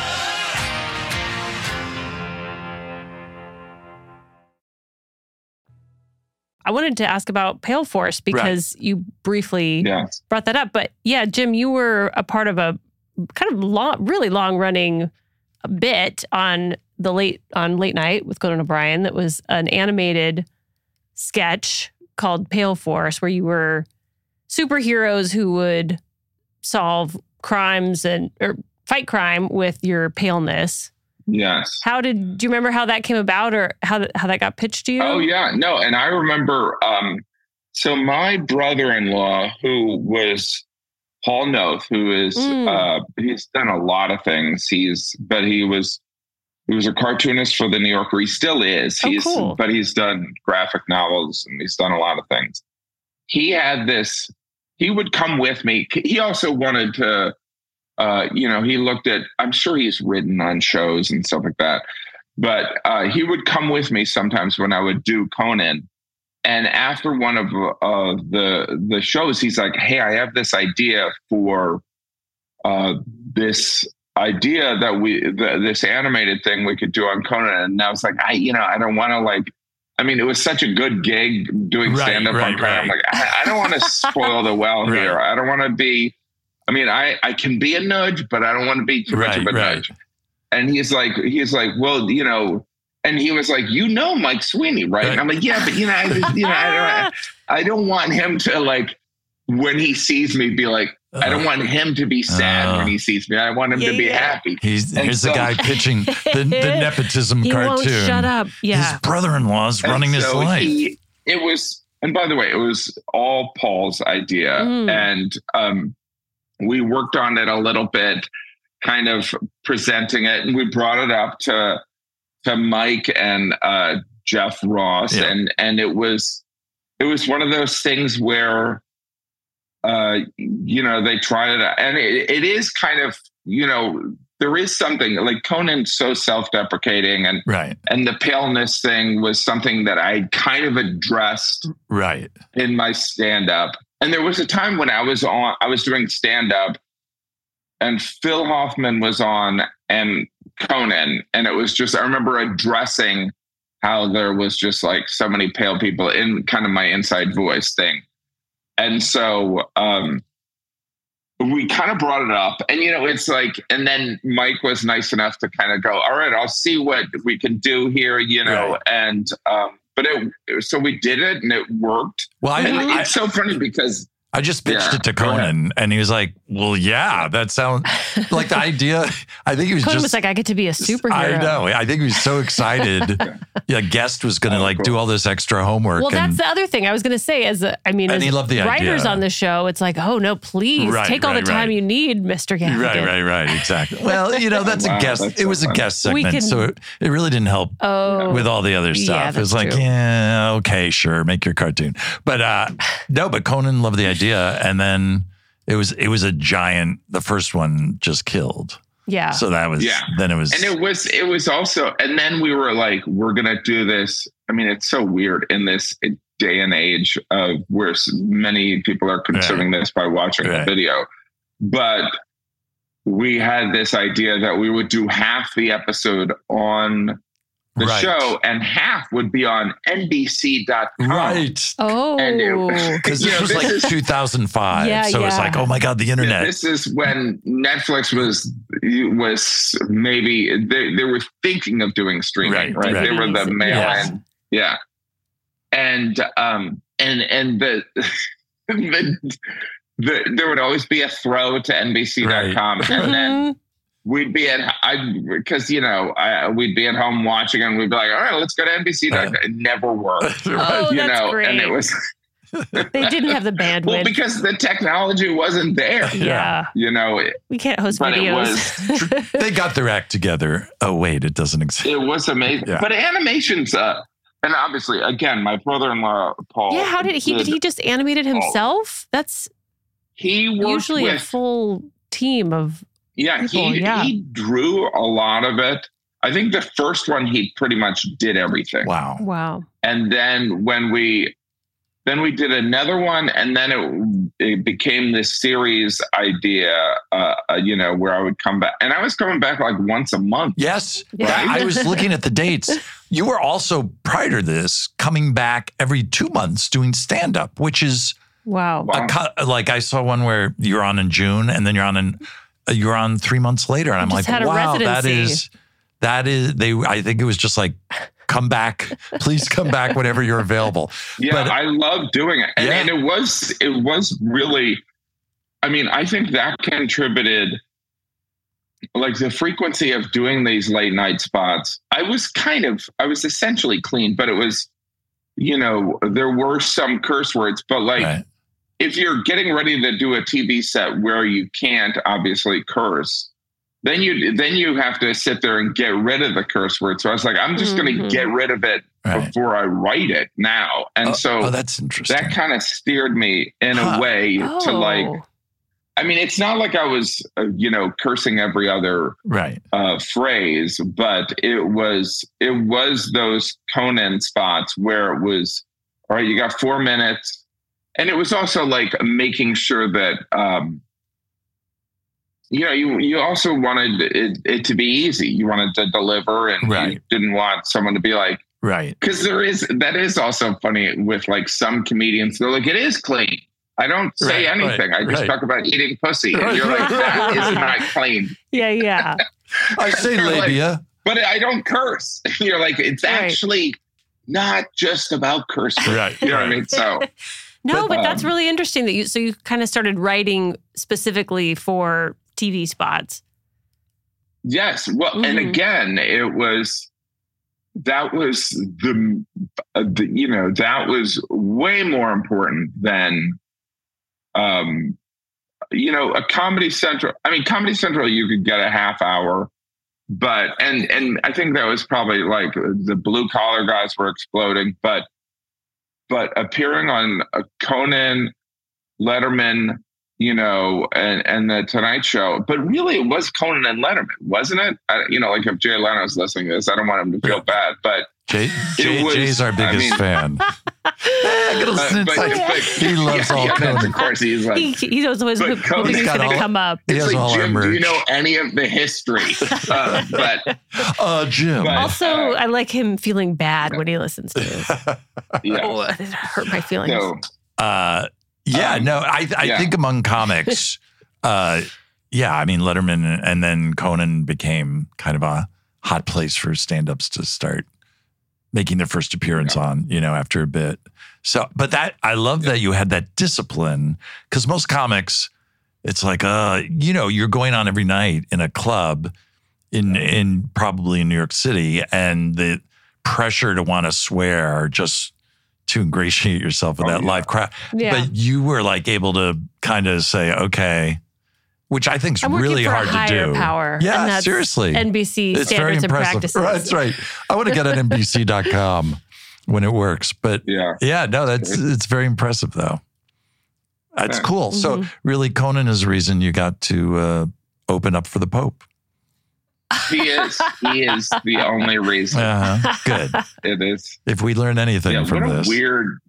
I wanted to ask about Pale Force because you briefly Yes. brought that up. But yeah, Jim, you were a part of a kind of long, really long running bit on the late on late night with Conan O'Brien. That was an animated sketch called Pale Force, where you were superheroes who would solve crimes and or fight crime with your paleness. Yes. How did do you remember how that came about, or how that, how that got pitched to you? Oh yeah, no, and I remember. Um, so my brother-in-law, who was Paul Noth, who is Mm. uh, he's done a lot of things. He's but he was he was a cartoonist for the New Yorker. He still is. Oh, He's cool. but he's done graphic novels and he's done a lot of things. He had this. He would come with me. He also wanted to. Uh, you know, he looked at. I'm sure he's written on shows and stuff like that but uh, he would come with me sometimes when I would do Conan. And after one of uh, the the shows, he's like, "Hey, I have this idea for uh, this idea that we the, this animated thing we could do on Conan." And I was like, "I, you know, I don't want to like." I mean, it was such a good gig doing Right, stand up right, on Conan. I'm like, I, I don't want to [laughs] spoil the well Right. here. I don't want to be. I mean, I I can be a nudge, but I don't want to be too much of a right. nudge and he's like he's like well you know and he was like you know mike sweeney right, and i'm like yeah but you know i just, you know I don't, [laughs] I don't want him to like when he sees me be like i don't want him to be sad Uh. when he sees me i want him Yeah, to be yeah. happy He's And here's the guy pitching [laughs] the, the nepotism he cartoon. won't shut up. Yeah. His brother-in-law's And running his so life. he- it was, and by the way, it was all Paul's idea, Mm. and um, we worked on it a little bit, kind of presenting it, and we brought it up to to Mike and uh, Jeff Ross, Yeah. and and it was it was one of those things where, uh, you know, they tried it, out. and it, it is kind of you know. There is something like Conan's so self-deprecating, and right, and the paleness thing was something that I kind of addressed right. in my stand up. And there was a time when I was on, I was doing stand up and Phil Hoffman was on and Conan. And it was just, I remember addressing how there was just like so many pale people in kind of my inside voice thing. And so, um, we kind of brought it up and you know it's like and then mike was nice enough to kind of go all right i'll see what we can do here you know Right. and um but it so we did it and it worked. Well, I, I, it's so funny because I just pitched Yeah, it to. Conan, and he was like, "Well, yeah, that sounds like the idea." I think he was Conan just was like, I get to be a superhero. I know. I think he was so excited. [laughs] yeah, guest was going to Oh, like cool. do all this extra homework. Well, and, that's the other thing I was going to say. As a, I mean, And as he loved the writers idea. on the show, it's like, oh no, please Right, take all right, the time right. you need, Mister Gaffigan. right, right, right, exactly. [laughs] Well, you know, that's Wow, a guest. that's it so was a guest segment, can- so it, it really didn't help Oh, with all the other yeah, stuff. it was like, true. yeah, okay, sure, make your cartoon. But uh no, but Conan loved the idea, and then it was it was a giant. The first one just killed. yeah. So that was Yeah. then it was and it was it was also and then we were like we're gonna do this i mean it's so weird in this day and age of where many people are consuming this by watching Right. the video but we had this idea that we would do half the episode on the Right. show and half would be on nbc.com right. oh, and it- Because You this know, was this like is- 2005. Yeah, so it's like, oh my God, the internet. This is when Netflix was was maybe they, they were thinking of doing streaming, Right, right? right. They were the mail Yes. in, yeah. And um and and the, [laughs] the the there would always be a throw to NBC.com, and then Mhm. We'd be at I because you know I, we'd be at home watching, and we'd be like, all right, let's go to NBC.com. It never worked, [laughs] Oh, you that's know, and it was [laughs] they didn't have the [laughs] bandwidth. well because the technology wasn't there. yeah. You know, it, we can't host But it videos. they got their act together. Oh, wait, it doesn't exist. it was amazing. Yeah. But animations, uh, and obviously, again, my brother-in-law Paul. yeah, how did he? Did he just animate it himself? That's He worked usually a full team of. Yeah, people, he yeah. he drew a lot of it. I think the first one he pretty much did everything, Wow. Wow. and then when we. Then we did another one, and then it, it became this series idea, uh, uh, you know, where I would come back, and I was coming back like once a month. Yes. Yeah. I was [laughs] looking at the dates. you were also prior to this coming back every two months doing stand up, which is Wow. Wow. a. Like I saw one where you're on in June, and then you're on in Uh, you're on three months later, and I'm like, wow, that is, that is, they. I think it was just like, come back, [laughs] please come back whenever you're available. Yeah, But- uh, I love doing it, and, Yeah. and it was it was really. I mean, I think that contributed, like the frequency of doing these late night spots. I was kind of, I was essentially clean, but it was, you know, there were some curse words, but like Right. If you're getting ready to do a TV set where you can't obviously curse, then you then you have to sit there and get rid of the curse word. So I was like, I'm just going Mhm. to get rid of it Right. before I write it now. And oh, so oh, that's interesting. that kind of steered me in Huh. a way to like. Oh. I mean, it's not like I was, uh, you know, cursing every other right. uh, phrase, but it was it was those Conan spots where it was all right. You got four minutes, and it was also like making sure that um, you know you you also wanted it, it to be easy. You wanted to deliver, and you didn't want someone to be like Right. because there is that is also funny with like some comedians. They're like, it is clean. I don't say Right, anything. right, I just right. talk about eating pussy. And you're like, right, [laughs] that right. is not clean. Yeah, yeah. I [laughs] say You're like- But I don't curse. [laughs] You're like, it's Right. actually not just about cursing. Right. You know what I mean? So No, But, but that's um, really interesting that you so you kind of started writing specifically for TV spots. yes. Well, and Mhm. again, it was that was the, uh, the you know that was way more important than um you know a comedy central i mean comedy central you could get a half hour but and and i think that was probably like the blue collar guys were exploding but but appearing on conan letterman you know and and the tonight show but really it was conan and letterman wasn't it? I, you know like if jay leno's listening to this i don't want him to feel bad but Jay, Jay, was- Jay's our I biggest mean- fan. I [laughs] but, listen. but, It's like- but- he loves yeah, all yeah, Conan. of course he's like He, he was always But he was got going to all- come up. He it's has like, all Jim, do you know any of the history? [laughs] Uh, but Uh, Jim. But- Also, uh, I like him feeling bad when he listens to this. [laughs] yeah. Oh, it hurt my feelings. So Uh, yeah, Um, no, I I yeah. think among comics, uh, yeah, I mean Letterman and then Conan became kind of a hot place for stand-ups to start making their first appearance on, you know, after a bit. So, but that I love that you had that discipline because most comics, it's like, uh, you know, you're going on every night in a club in in probably in New York City, and the pressure to want to swear just to ingratiate yourself with Oh, that yeah. live crowd. Yeah. But you were like able to kind of say, okay, which I think is I'm really for hard a to do. power. Yeah, and that's seriously. NBC it's very standards and impressive. practices. Right, That's right. I want to get on NBC.com when it works. But [laughs] yeah. yeah, no, that's it's very impressive though. That's Thanks. cool. So Mhm. really, Conan is the reason you got to uh, open up for the Pope. He is he is the only reason Uh-huh. Good. [laughs] it is. If we learn anything Yeah, from what a this, weird.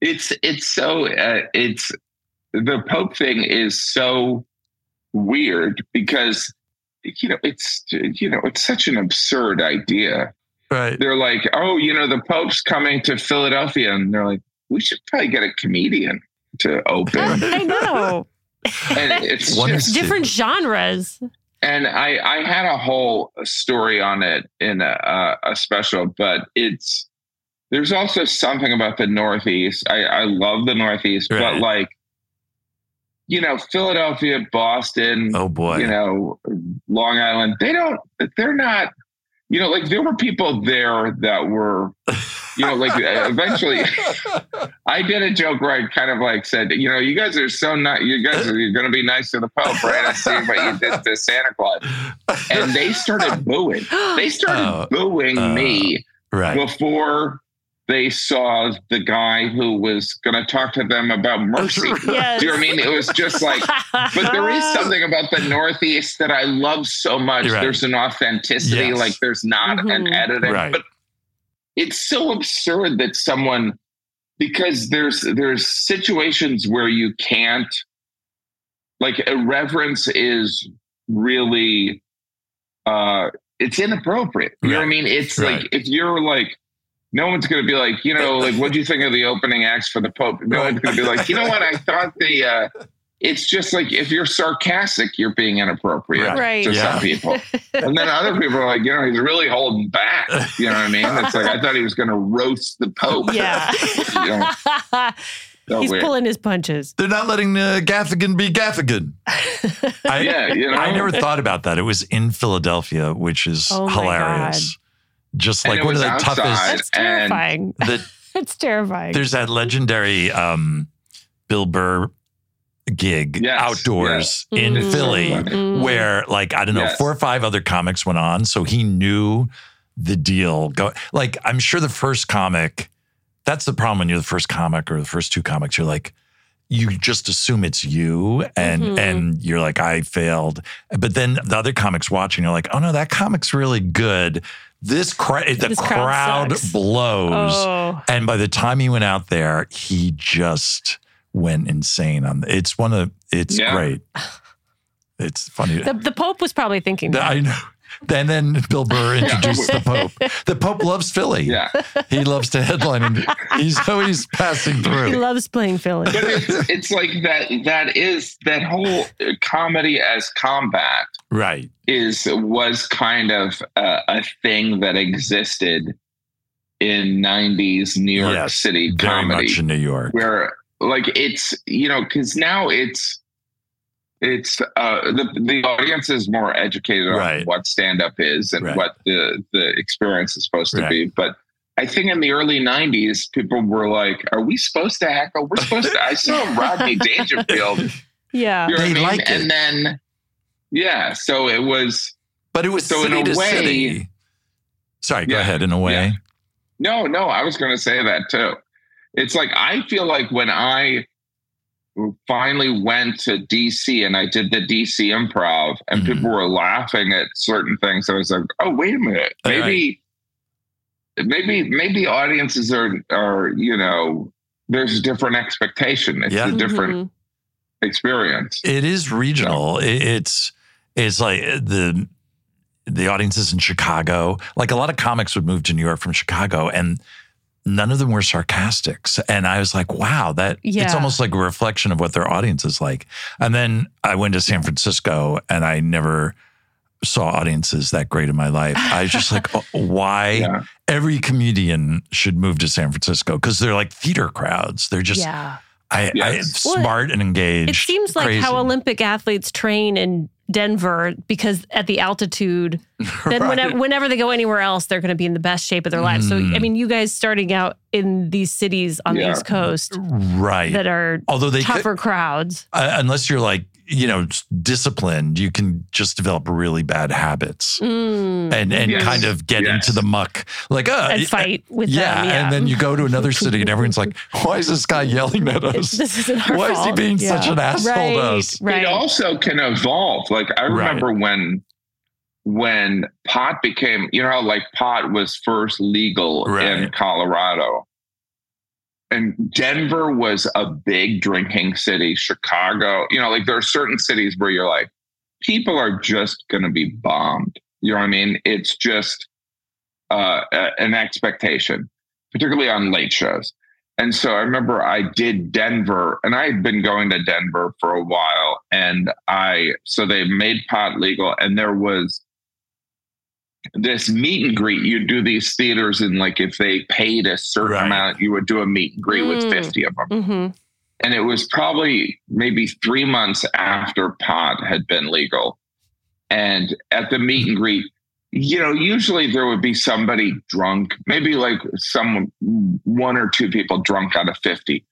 It's it's so uh, it's the Pope thing is so weird because you know it's you know it's such an absurd idea. right? They're like, oh, you know, the Pope's coming to Philadelphia, and they're like, we should probably get a comedian to open. [laughs] I know. and it's just Different genres. and I I had a whole story on it in a, a special, but it's there's also something about the Northeast. I I love the Northeast, Right. but like you know Philadelphia, Boston, Oh boy. you know Long Island, they don't they're not. You know, like there were people there that were, you know, like [laughs] eventually I did a joke where I kind of like said, you know, you guys are so not, you guys are you're going to be nice to the Pope, right? I see what you did to Santa Claus, and they started booing. They started Oh, booing uh, me right. before they saw the guy who was going to talk to them about mercy. [laughs] Yes. Do you know what I mean? It was just like, but there is [laughs] something about the Northeast that I love so much. Right. There's an authenticity, Yes. like there's not an Mhm. editing, Right. but it's so absurd that someone because there's there's situations where you can't like irreverence is really uh it's inappropriate. You know what I mean? It's Right. like if you're like, no one's going to be like, you know, like, what do you think of the opening acts for the Pope? No Right. one's going to be like, you know what? I thought the, uh, it's just like if you're sarcastic, you're being inappropriate Right. Right. to Yeah. some people. [laughs] And then other people are like, you know, he's really holding back. You know what I mean? It's like, I thought he was going to roast the Pope. Yeah. [laughs] You know, [laughs] so He's weird. pulling his punches. They're not letting uh, Gaffigan be Gaffigan. I, Yeah, you know. I never thought about that. It was in Philadelphia, which is Oh my hilarious. Just like it one of the outside. toughest. That's terrifying. [laughs] The, [laughs] That's terrifying. there's that legendary um, Bill Burr gig Yes, outdoors yes. in Mm. Philly, Mm. where like I don't know, Yes. four or five other comics went on, so he knew the deal. Go like I'm sure the first comic. That's the problem when you're the first comic or the first two comics. You're like, you just assume it's you, and Mhm. and you're like, I failed. But then the other comics watching, you're like, oh no, that comic's really good. This cra- the This crowd crowd blows. Oh. And by the time he went out there, he just went insane on it's one of it's Yeah. great. It's funny. The, the Pope was probably thinking that. I know. And then Bill Burr [laughs] introduced the Pope. The Pope loves Philly. Yeah. He loves to headline and he's always passing through. He loves playing Philly. but it's, it's like that that is that whole comedy as combat Right. is was kind of a, a thing that existed in 90s new york Yes, city Very comedy much in New York. where like it's you know because now it's it's uh the, the audience is more educated on what stand-up is and Right. what the the experience is supposed to be but I think in the early '90s, people were like, "Are we supposed to heckle? We're supposed to." I saw [laughs] Rodney Dangerfield Yeah. you know They what I mean? like it. And then, yeah, so it was, But it was So in a to way- city. Sorry, go Yeah. ahead. In a way. Yeah. no, no, I was going to say that too. It's like, I feel like when I finally went to DC and I did the DC improv and Mhm. people were laughing at certain things, I was like, oh, wait a minute. Right. Maybe, maybe, maybe audiences are, are, you know, there's a different expectation. It's Yeah. a different Mhm. experience. It is regional. It- It's it's like the the audiences in Chicago. Like a lot of comics would move to New York from Chicago, and none of them were sarcastic. So- And I was like, wow, that it's almost like a reflection of what their audience is like. And then I went to San Francisco, and I never saw audiences that great in my life. I was just like, [laughs] oh, why? Yeah. Every comedian should move to San Francisco because they're like theater crowds. They're just yeah. I, I Yes. Well, smart and engaged. It seems like Crazy. how Olympic athletes train in Denver because at the altitude, [laughs] then Right. whenever, whenever they go anywhere else, they're going to be in the best shape of their lives. So, Mm. I mean, you guys starting out in these cities on the East Coast right. that are Although they could, tougher crowds. uh, unless you're like you know disciplined, you can just develop really bad habits Mm. and and Yes. kind of get Yes. into the muck, like uh, and y- fight with yeah, them. Yeah. and then you go to another [laughs] city and everyone's like, "Why is this guy yelling at us? this isn't our Why is he being Yeah. such an asshole right, to us?" Right. It also can evolve. Like I Right. remember when when pot became, you know, how like pot was first legal in Colorado. And Denver was a big drinking city, Chicago, you know, like there are certain cities where you're like, people are just going to be bombed. You know what I mean? It's just uh, a- an expectation, particularly on late shows. And so I remember I did Denver, and I had been going to Denver for a while. And I, so they made pot legal, and there was this meet and greet. You'd do these theaters, and like if they paid a certain Right. amount, you would do a meet and greet with Mm. 50 of them. hmm And it was probably maybe three months after pot had been legal. And at the meet and greet, you know, usually there would be somebody drunk, maybe like some one or two people drunk out of 50.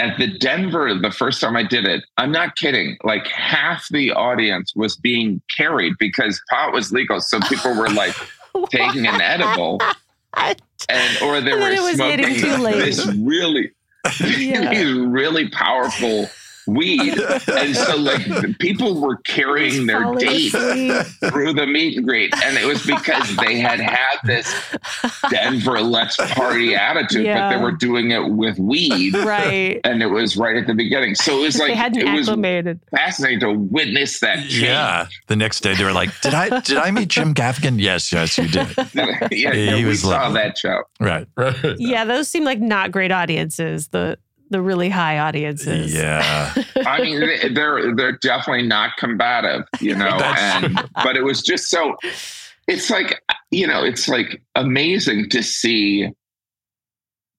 At the Denver, the first time I did it, I'm not kidding, like half the audience was being carried because pot was legal. So people were like [laughs] taking an edible and or they were smoking too late. this really [laughs] Yeah. [laughs] these really powerful weed. [laughs] and so like people were carrying their Falling date through the meet and greet. And it was because they had had this Denver let's party attitude, but they were doing it with weed. right. And it was right at the beginning. So it was like they hadn't it was fascinating to witness that change. Yeah. The next day they were like, "Did I did I meet Jim Gaffigan? Yes, yes, you did." [laughs] yeah, He we was saw lovely. that show. Right. Right. Yeah, those seem like not great audiences. The the really high audiences. Yeah. [laughs] I mean, they- they're they're definitely not combative, you know. And but it was just so. It's like you know, it's like amazing to see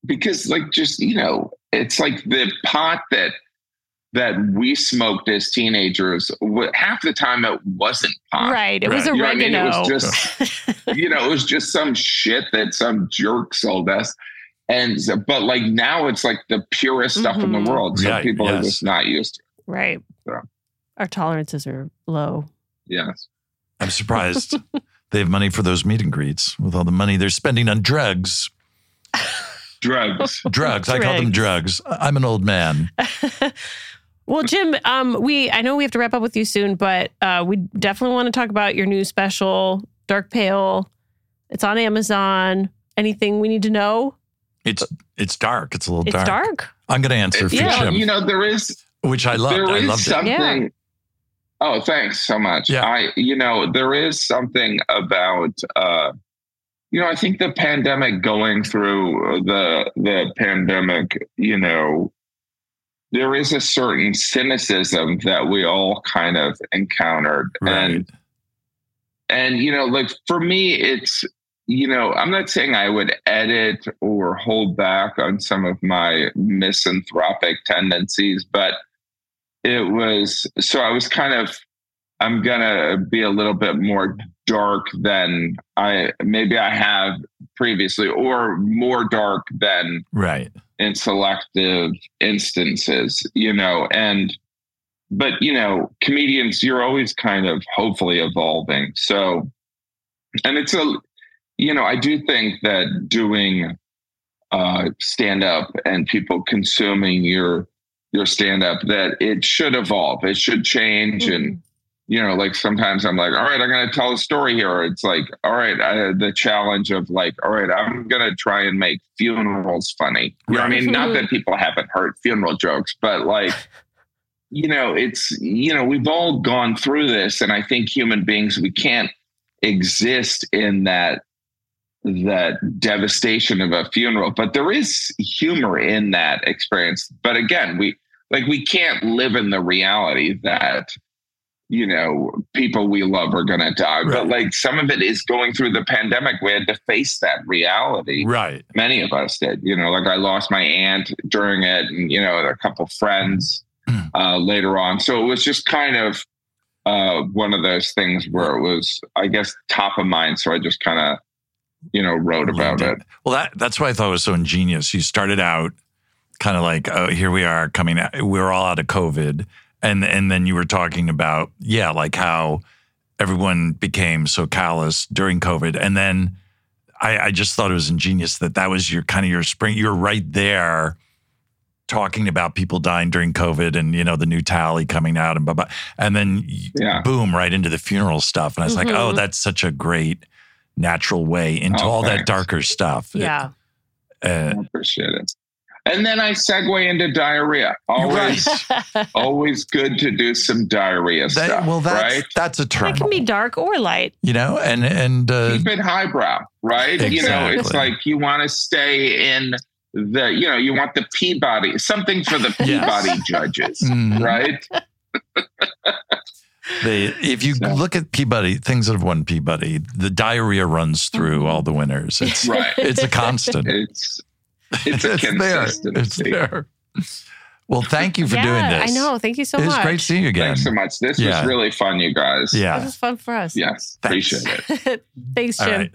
because, like, just you know, it's like the pot that that we smoked as teenagers. Half the time, it wasn't pot. Right. It was Right. You know I mean? It was just [laughs] you know, it was just some shit that some jerk sold us. And so- but like now it's like the purest stuff in Mhm. the world. So Right, people are just not used to it. right. Yeah. Our tolerances are low. Yes. I'm surprised [laughs] they have money for those meet and greets with all the money they're spending on drugs. Drugs. [laughs] Drugs. I call them drugs. I'm an old man. [laughs] Well, Jim, um, we I know we have to wrap up with you soon, but uh, we definitely want to talk about your new special, Dark Pale. It's on Amazon. Anything we need to know? It's it's dark. It's a little dark. It's dark. dark. I'm going to answer for you, know, Jim, you know, there is which I loved. there I is loved it. something. Oh, thanks so much. Yeah. I, you know, there is something about, uh, you know, I think the pandemic going through the the pandemic, you know, there is a certain cynicism that we all kind of encountered, Right. and and you know, like for me, it's you know, I'm not saying I would edit or hold back on some of my misanthropic tendencies, but it was so I was kind of I'm gonna be a little bit more dark than I maybe I have previously, or more dark than Right. in selective instances, you know, and but you know, comedians, you're always kind of hopefully evolving. So and it's a you know, I do think that doing uh stand up and people consuming your your stand up that it should evolve. It should change and you know, like sometimes I'm like, all right, I'm going to tell a story here. It's like, all right, I, the challenge of like, all right, I'm going to try and make funerals funny. You know I mean? Not that people haven't heard funeral jokes, but like, [laughs] you know, it's, you know, we've all gone through this. And I think human beings, we can't exist in that that devastation of a funeral but there is humor in that experience. But again we like we can't live in the reality that you know people we love are going to die. But like some of it is going through the pandemic. We had to face that reality. Right. many of us did you know like i lost my aunt during it and you know a couple friends Mm. uh, later on. So it was just kind of uh, one of those things where it was i guess top of mind. So i just kind of you know wrote about Loved it Well, that that's why I thought it was so ingenious. You started out kind of like, oh, here we are coming out. We're all out of COVID, and and then you were talking about yeah, like how everyone became so callous during COVID, and then I, I just thought it was ingenious that that was your kind of your spring. You're right there. Talking about people dying during COVID and you know the new tally coming out and blah blah, and then Yeah. boom right into the funeral stuff, and I was like, oh, Mhm. that's such a great natural way into Oh, all that darker stuff. Yeah. Uh, I appreciate it and then i segue into diarrhea always [laughs] always good to do some diarrhea that- stuff well, that's right that's a term, It can be dark or light. you know, and and uh, keep it highbrow, right? You know, it's like you want to stay in the, you know, you want the Peabody, something for the [laughs] Yes. Peabody judges, Mhm. right? [laughs] they, if you So- look at Peabody, things that have won Peabody, the diarrhea runs through mm-hmm. all the winners. It's Right. it's a constant. It's it's a there. It's there. Well, thank you for yeah, doing this. I know. Thank you so it was much. great seeing you again. Thanks so much. This Yeah. was really fun, you guys. Yeah. This Yeah. was fun for us. Yes. Thanks. Appreciate it. [laughs] Thanks, Jim. right.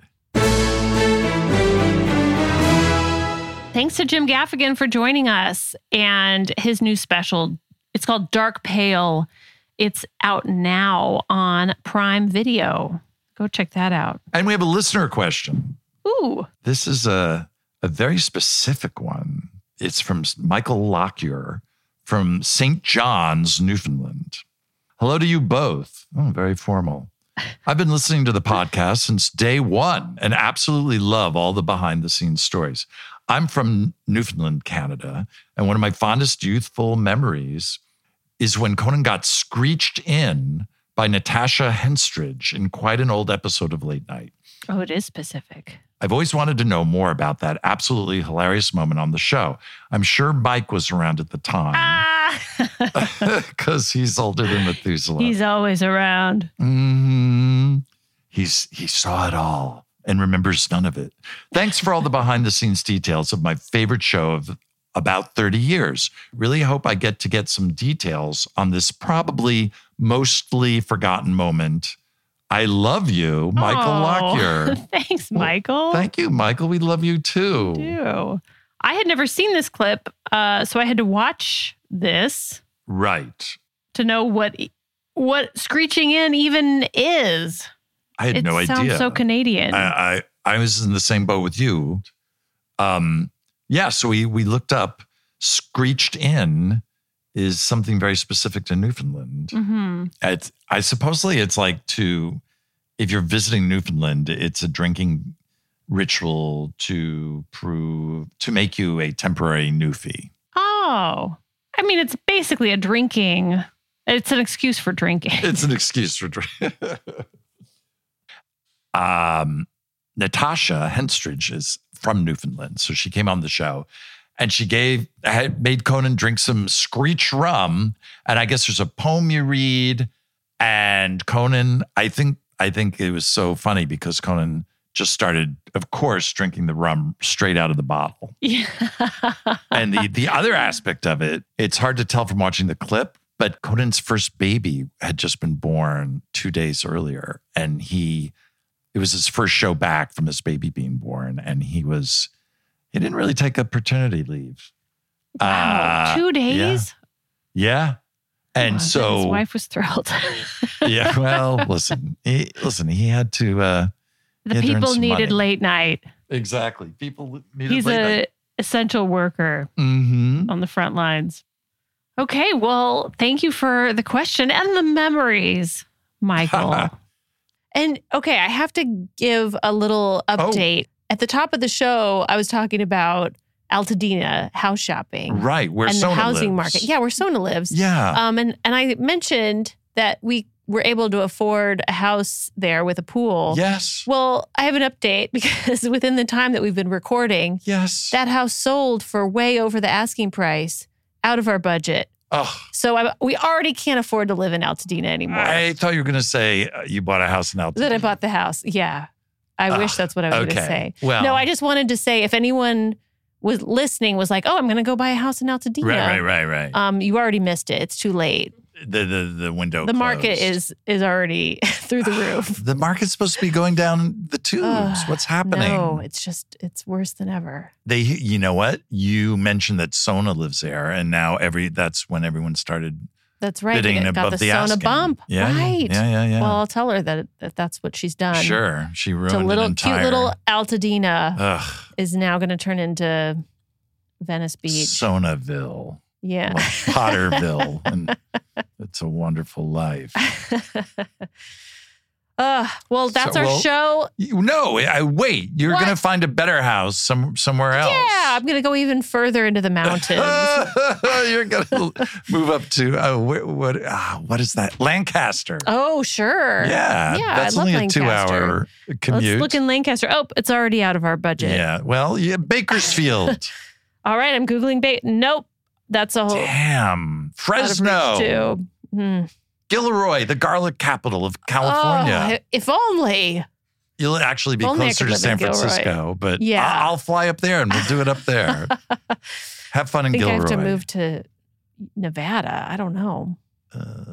Thanks to Jim Gaffigan for joining us and his new special. It's called Dark Pale. It's out now on Prime Video. Go check that out. And we have a listener question. Ooh. This is a a very specific one. It's from Michael Lockyer from St. John's, Newfoundland. Hello to you both. Oh, very formal. I've been listening to the podcast since day one and absolutely love all the behind the scenes stories. I'm from Newfoundland, Canada, and one of my fondest youthful memories is when Conan got screeched in by Natasha Henstridge in quite an old episode of Late Night. Oh, it is specific. I've always wanted to know more about that absolutely hilarious moment on the show. I'm sure Mike was around at the time Ah, [laughs] because he's older than Methuselah. he's always around. Mm-hmm. He's he saw it all and remembers none of it. Thanks for all the behind the scenes details of my favorite show of about 30 years. Really hope I get to get some details on this probably mostly forgotten moment. I love you, Michael Oh, Lockyer. [laughs] Thanks, Michael. Thank you, Michael. We love you too. do. I had never seen this clip, uh, so I had to watch this Right. to know what what screeching in even is. I had it no sounds idea. so Canadian. I, I I was in the same boat with you. Um, yeah, so we we looked up screeched in is something very specific to Newfoundland. hmm It's I supposedly it's like to if you're visiting Newfoundland, it's a drinking ritual to prove to make you a temporary newfie. Oh, I mean, it's basically a drinking. It's an excuse for drinking. It's an excuse for drinking. [laughs] um, Natasha Henstridge is from Newfoundland, so she came on the show, and she gave had made Conan drink some Screech rum, and I guess there's a poem you read, and Conan. I think I think it was so funny because Conan just started, of course, drinking the rum straight out of the bottle. [laughs] Yeah. And the the other aspect of it, it's hard to tell from watching the clip, but Conan's first baby had just been born two days earlier, and he it was his first show back from his baby being born, and he was he didn't really take a paternity leave. wow. Uh, Two days. Yeah. And Oh, so his wife was thrilled. [laughs] yeah, well, listen, he, listen, he had to uh the Yeah, people needed money. late night. exactly. People needed He's a essential worker mm-hmm. on the front lines. Okay, well, thank you for the question and the memories, Michael. [laughs] And okay, I have to give a little Oh. update. At the top of the show, I was talking about Altadena house shopping Right, where and the housing lives. market. Yeah, where Sona lives. Yeah. Um, and and I mentioned that we were able to afford a house there with a pool. yes. Well, I have an update [laughs] because within the time that we've been recording, yes. that house sold for way over the asking price, out of our budget. Oh, So I, we already can't afford to live in Altadena anymore. I thought you were going to say uh, you bought a house in Altadena. That I bought the house. Yeah. I wish Ah, that's what I was going to say. Well- no, I just wanted to say if anyone was listening was like, oh, I'm going to go buy a house in Altadena. Right, right, right, right. Um, you already missed it. It's too late. The the the window. the market is is already [laughs] through the roof. The market's supposed to be going down the tubes. Ugh, What's happening? No, it's just it's worse than ever. They, you know what? You mentioned that Sona lives there, and now every that's when everyone started That's right. bidding got above the, the, Sona asking. bump. Yeah, right. Yeah, yeah, yeah. Well, I'll tell her that, that that's what she's done. sure, she ruined a little entire. cute little Altadena Ugh, is now going to turn into Venice Beach. Sonaville, yeah. well, Potterville, [laughs] and it's a wonderful life. [laughs] uh, well, that's So, our well, show. You- No, I wait. You're What? gonna find a better house some somewhere else. Yeah, I'm going to go even further into the mountains. [laughs] You're gonna move up to oh, what what, ah, what is that? Lancaster. oh, sure. yeah, yeah, that's I only a Lancaster. two-hour commute. Let's look in Lancaster. Oh, it's already out of our budget. yeah, well, yeah, Bakersfield. All right, I'm googling bait. Nope, that's a whole Damn, Fresno, too. Hmm. Gilroy, the garlic capital of California. Oh, if only. You'll actually be I closer to San Francisco, but Yeah. I- I'll fly up there and we'll do it up there. [laughs] Have fun I in I Gilroy. have to move to Nevada. I don't know. Uh,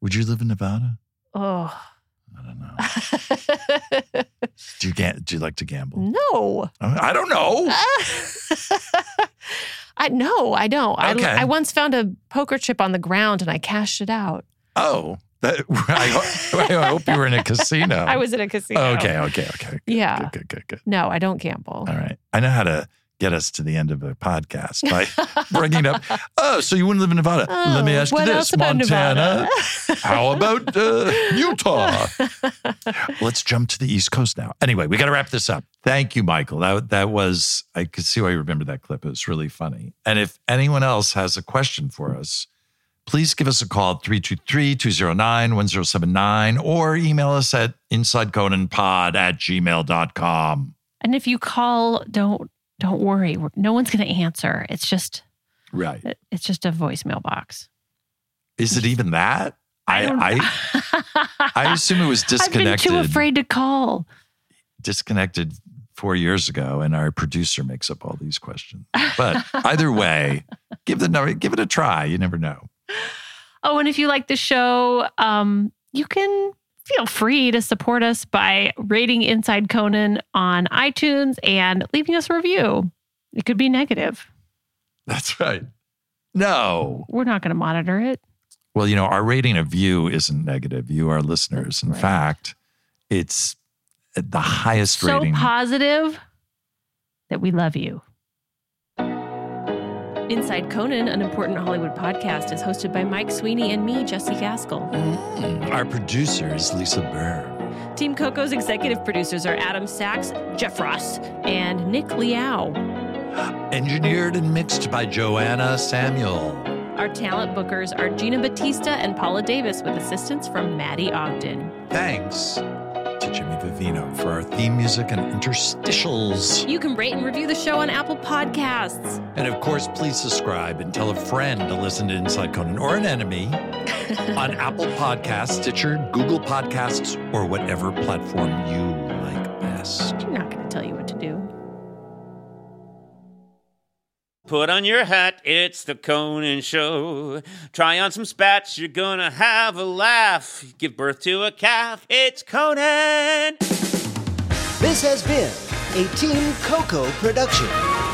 would you live in Nevada? Oh. Know. Uh, do you ga- do you like to gamble? no. I don't know. [laughs] I no, I don't. Okay. I, I once found a poker chip on the ground and I cashed it out. Oh, that, [laughs] I, I hope you were in a casino. [laughs] I was in a casino. Okay, okay, okay. Good, Yeah. Good, good, good, good. No, I don't gamble. All right. I know how to get us to the end of a podcast by [laughs] bringing up, oh, so you wouldn't live in Nevada. Let me Oh, ask you this else about Montana. Nevada? How [laughs] about uh, Utah? Let's jump to the East Coast now. Anyway, we got to wrap this up. Thank you, Michael. That, that was, I could see why you remember that clip. It was really funny. And if anyone else has a question for us, please give us a call at 323-209-1079 or email us at insideconanpod at gmail.com. And if you call, don't don't worry. No one's going to answer. It's just Right. it's just a voicemail box. Is it even that? I don't- I, [laughs] I assume it was disconnected. I've been too afraid to call. disconnected four years ago, and our producer makes up all these questions. But either way, give the number, give it a try. You never know. Oh, and if you like the show, um, you can feel free to support us by rating Inside Conan on iTunes and leaving us a review. It could be negative. That's right. No. We're not going to monitor it. Well, you know, our rating of you isn't negative. You, our listeners. In Right. fact, it's the highest So rating. positive that we love you. Inside Conan, an important Hollywood podcast, is hosted by Mike Sweeney and me, Jessie Gaskell. Mm, our producer is Lisa Burr. Team Coco's executive producers are Adam Sachs, Jeff Ross, and Nick Liao. Engineered and mixed by Joanna Samuel. Our talent bookers are Gina Batista and Paula Davis, with assistance from Maddie Ogden. Thanks to Jimmy Vivino for our theme music and interstitials. You can rate and review the show on Apple Podcasts. And of course, please subscribe and tell a friend to listen to Inside Conan or an enemy [laughs] on Apple Podcasts, Stitcher, Google Podcasts, or whatever platform you like best. I'm not going to tell you what to Put on your hat, it's the Conan Show. Try on some spats, you're gonna have a laugh. Give birth to a calf, it's Conan! This has been a Team Coco production.